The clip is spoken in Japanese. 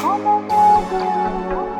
Oh, my God.